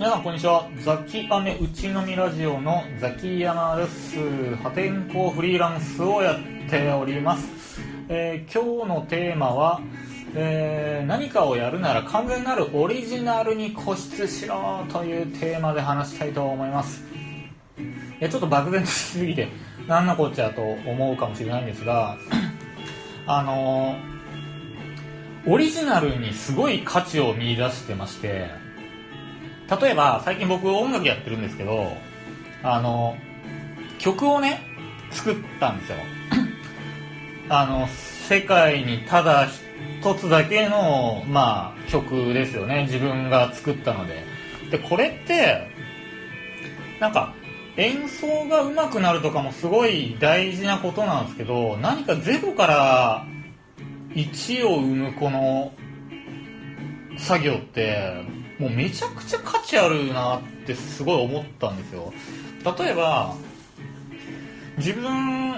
皆さんこんにちは。ザキアメうちのみラジオのザキヤマです破天荒フリーランスをやっております、えー今日のテーマは、えー何かをやるなら完全なるオリジナルに固執しろというテーマで話したいと思います。いやちょっと漠然としすぎて何のこっちゃと思うかもしれないんですがあのーオリジナルにすごい価値を見出してまして例えば最近僕音楽やってるんですけどあの曲をね作ったんですよ。あの世界にただ一つだけの、まあ、曲ですよね。自分が作ったので。でこれってなんか演奏が上手くなるとかもすごい大事なことなんですけど何かゼロから1を生むこの作業ってもうめちゃくちゃ価値あるなってすごい思ったんですよ。例えば自分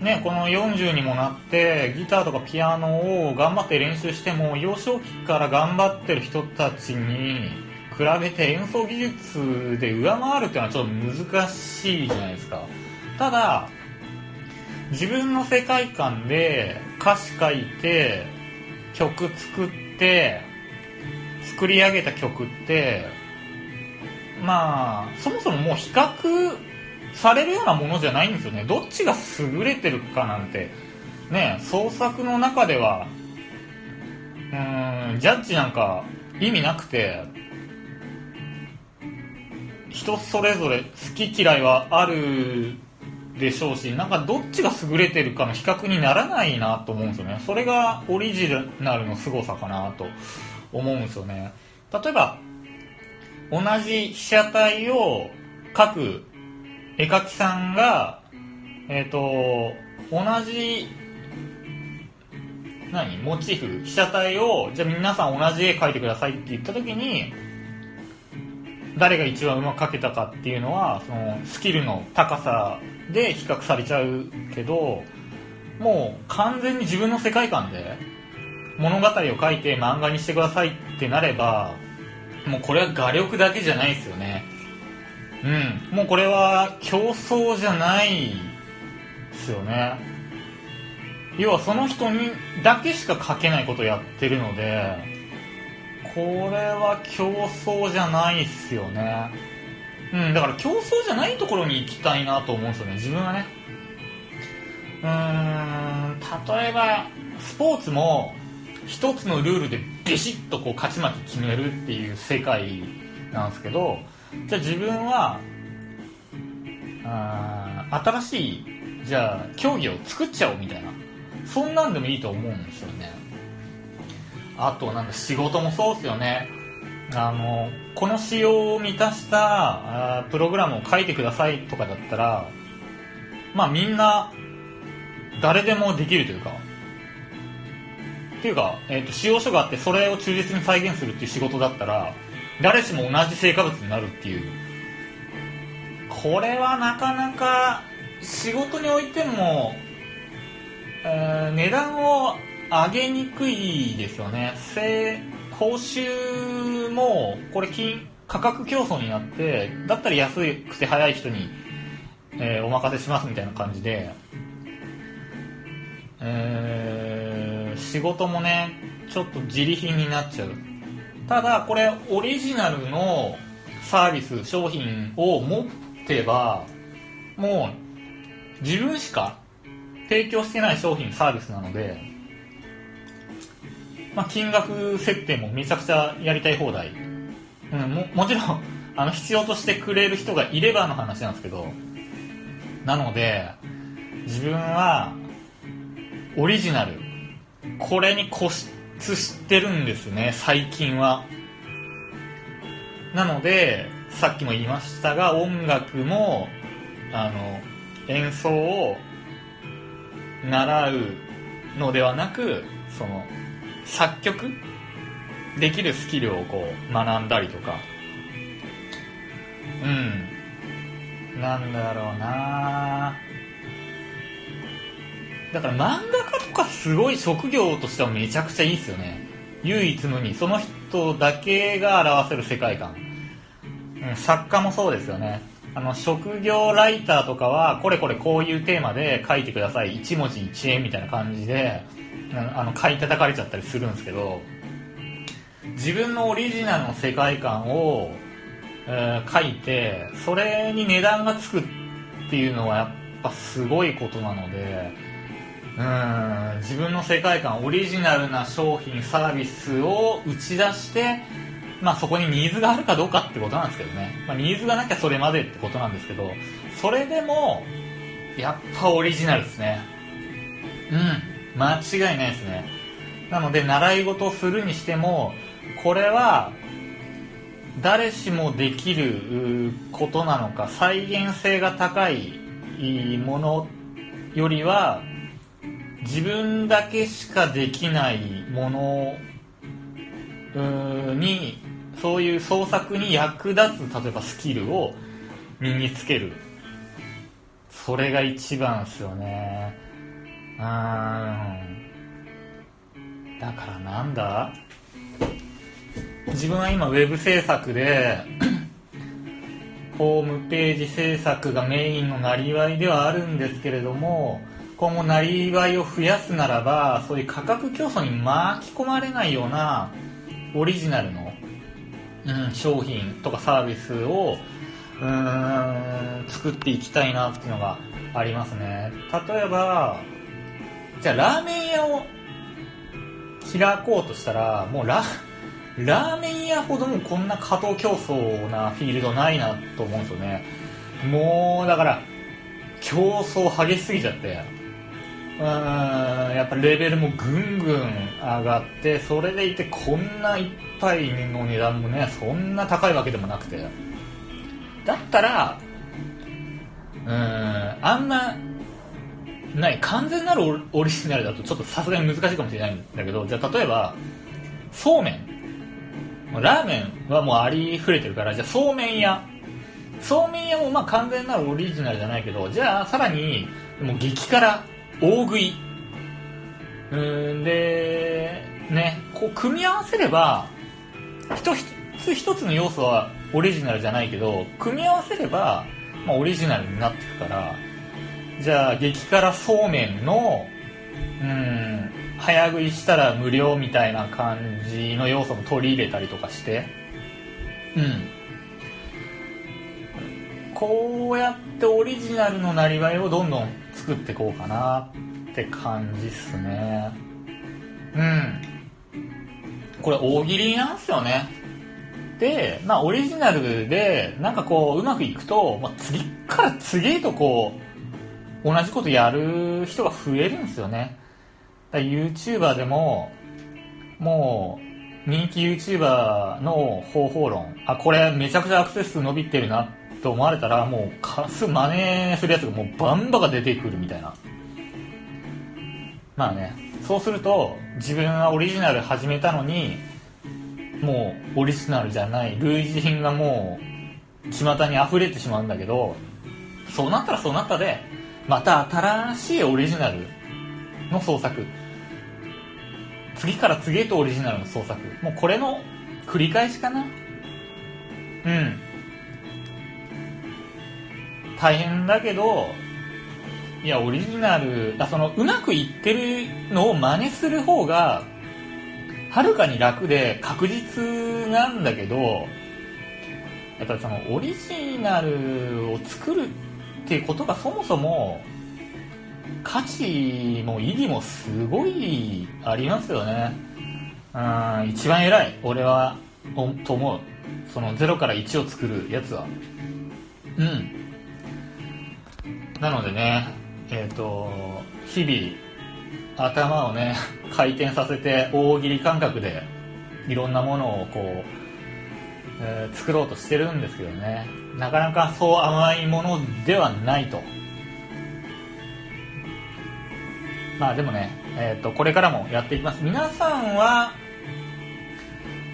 ねこの40にもなってギターとかピアノを頑張って練習しても幼少期から頑張ってる人たちに比べて演奏技術で上回るっていうのはちょっと難しいじゃないですか。ただ自分の世界観で歌詞書いて曲作って作り上げた曲ってまあそもそももう比較されるようなものじゃないんですよね。どっちが優れてるかなんて。ね創作の中ではうんジャッジなんか意味なくて人それぞれ好き嫌いはあるでしょうしなんかどっちが優れてるかの比較にならないなと思うんですよね。それがオリジナルの凄さかなと思うんですよね。例えば同じ被写体を描く絵描きさんがえっ、と同じ何？モチーフ？被写体をじゃあ皆さん同じ絵描いてくださいって言った時に誰が一番うまく描けたかっていうのはそのスキルの高さで比較されちゃうけどもう完全に自分の世界観で物語を書いて漫画にしてくださいってなればもうこれは画力だけじゃないですよね。うん。もうこれは競争じゃないですよね。要はその人にだけしか書けないことをやってるのでこれは競争じゃないっすよね。うんだから競争じゃないところに行きたいなと思うんですよね自分はね。うーん例えばスポーツも一つのルールでビシッとこう勝ち負け決めるっていう世界なんですけどじゃあ自分はあ新しいじゃあ競技を作っちゃおうみたいなそんなんでもいいと思うんですよね。あとなんだ仕事もそうですよね。あのこの仕様を満たしたあプログラムを書いてくださいとかだったらまあみんな誰でもできるというか。っていうか、えー、と仕様書があってそれを忠実に再現するっていう仕事だったら誰しも同じ成果物になるっていう。これはなかなか仕事においても、えー値段を上げにくいですよね。せ報酬もこれ金価格競争になってだったら安くて早い人に、えーお任せしますみたいな感じで、えー仕事もねちょっと自利品になっちゃう。ただこれオリジナルのサービス商品を持ってばもう自分しか提供してない商品サービスなので、まあ、金額設定もめちゃくちゃやりたい放題、うん、ももちろん あの必要としてくれる人がいればの話なんですけどなので自分はオリジナルこれに固執してるんですね最近は。なのでさっきも言いましたが音楽もあの演奏を習うのではなくその作曲？できるスキルをこう学んだりとか。うん。なんだろうな。だから漫画家とかすごい職業としてはめちゃくちゃいいですよね。唯一無二。その人だけが表せる世界観。うん、作家もそうですよね。あの職業ライターとかはこれこれこういうテーマで書いてください。1文字1円みたいな感じで。あの買い叩かれちゃったりするんですけど自分のオリジナルの世界観を、えー、書いてそれに値段がつくっていうのはやっぱすごいことなのでうん自分の世界観オリジナルな商品サービスを打ち出してまあそこにニーズがあるかどうかってことなんですけどね、まあ、ニーズがなきゃそれまでってことなんですけどそれでもやっぱオリジナルですね。うん。間違いないですね。なので習い事をするにしてもこれは誰しもできることなのか再現性が高いものよりは自分だけしかできないものにそういう創作に役立つ例えばスキルを身につける。それが一番ですよね。うん。だからなんだ？自分は今ウェブ制作で ホームページ制作がメインのなりわいではあるんですけれども今後なりわいを増やすならばそういう価格競争に巻き込まれないようなオリジナルの、うん、商品とかサービスをうん作っていきたいなっていうのがありますね。例えばじゃあラーメン屋を開こうとしたらもうラ ラーメン屋ほどもこんな過当競争なフィールドないなと思うんですよね。もうだから競争激しすぎちゃって。うんやっぱレベルもぐんぐん上がってそれでいてこんな一杯の値段もねそんな高いわけでもなくて。だったらうんあんなない。完全なるオリジナルだとちょっとさすがに難しいかもしれないんだけどじゃあ例えばそうめん。ラーメンはもうありふれてるからじゃあそうめん屋。そうめん屋もまあ完全なるオリジナルじゃないけどじゃあさらにもう激辛大食い。うんでねこう組み合わせれば一つ一つの要素はオリジナルじゃないけど組み合わせれば、まあ、オリジナルになっていくからじゃあ激辛そうめんのうん早食いしたら無料みたいな感じの要素も取り入れたりとかして。うん。こうやってオリジナルのなりわいをどんどん作っていこうかなって感じっすね。うん。これ大喜利なんすよね。でまあオリジナルでなんかこううまくいくと、まあ、次から次へとこう同じことやる人が増えるんですよね。YouTuber でももう人気 YouTuber の方法論。あこれめちゃくちゃアクセス数伸びてるなと思われたらもうかすぐ真似するやつがもうバンバが出てくるみたいな。まあねそうすると自分はオリジナル始めたのにもうオリジナルじゃない。類似品がもう巷に溢れてしまうんだけどそうなったらそうなったでまた新しいオリジナルの創作。次から次へとオリジナルの創作。もうこれの繰り返しかな。うん。大変だけどいやオリジナルあそのうまくいってるのを真似する方がはるかに楽で確実なんだけどやっぱそのオリジナルを作るってっていうことがそもそも価値も意義もすごいありますよね。うん一番偉い俺はと思う。その0から1を作るやつは。うん。なのでねえっ、ー、と日々頭をね回転させて大喜利感覚でいろんなものをこう、えー、作ろうとしてるんですけどね。なかなかそう甘いものではないと。まあでもね、えーと、これからもやっていきます。皆さんは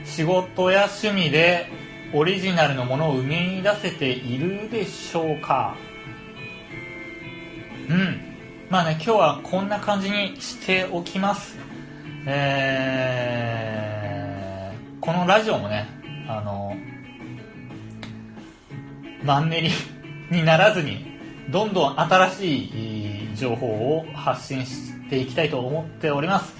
仕事や趣味でオリジナルのものを生み出せているでしょうか？うん。まあね今日はこんな感じにしておきます。えー、このラジオもねあのマンネリにならずに、どんどん新しい情報を発信していきたいと思っております。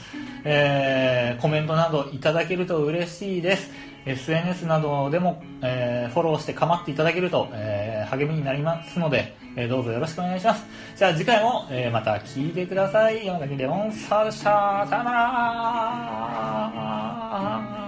えー、コメントなどいただけると嬉しいです。SNS などでも、えー、フォローして構っていただけると、えー、励みになりますので、えー、どうぞよろしくお願いします。じゃあ次回も、えー、また聞いてください。山崎レモンサーシャー、さよなら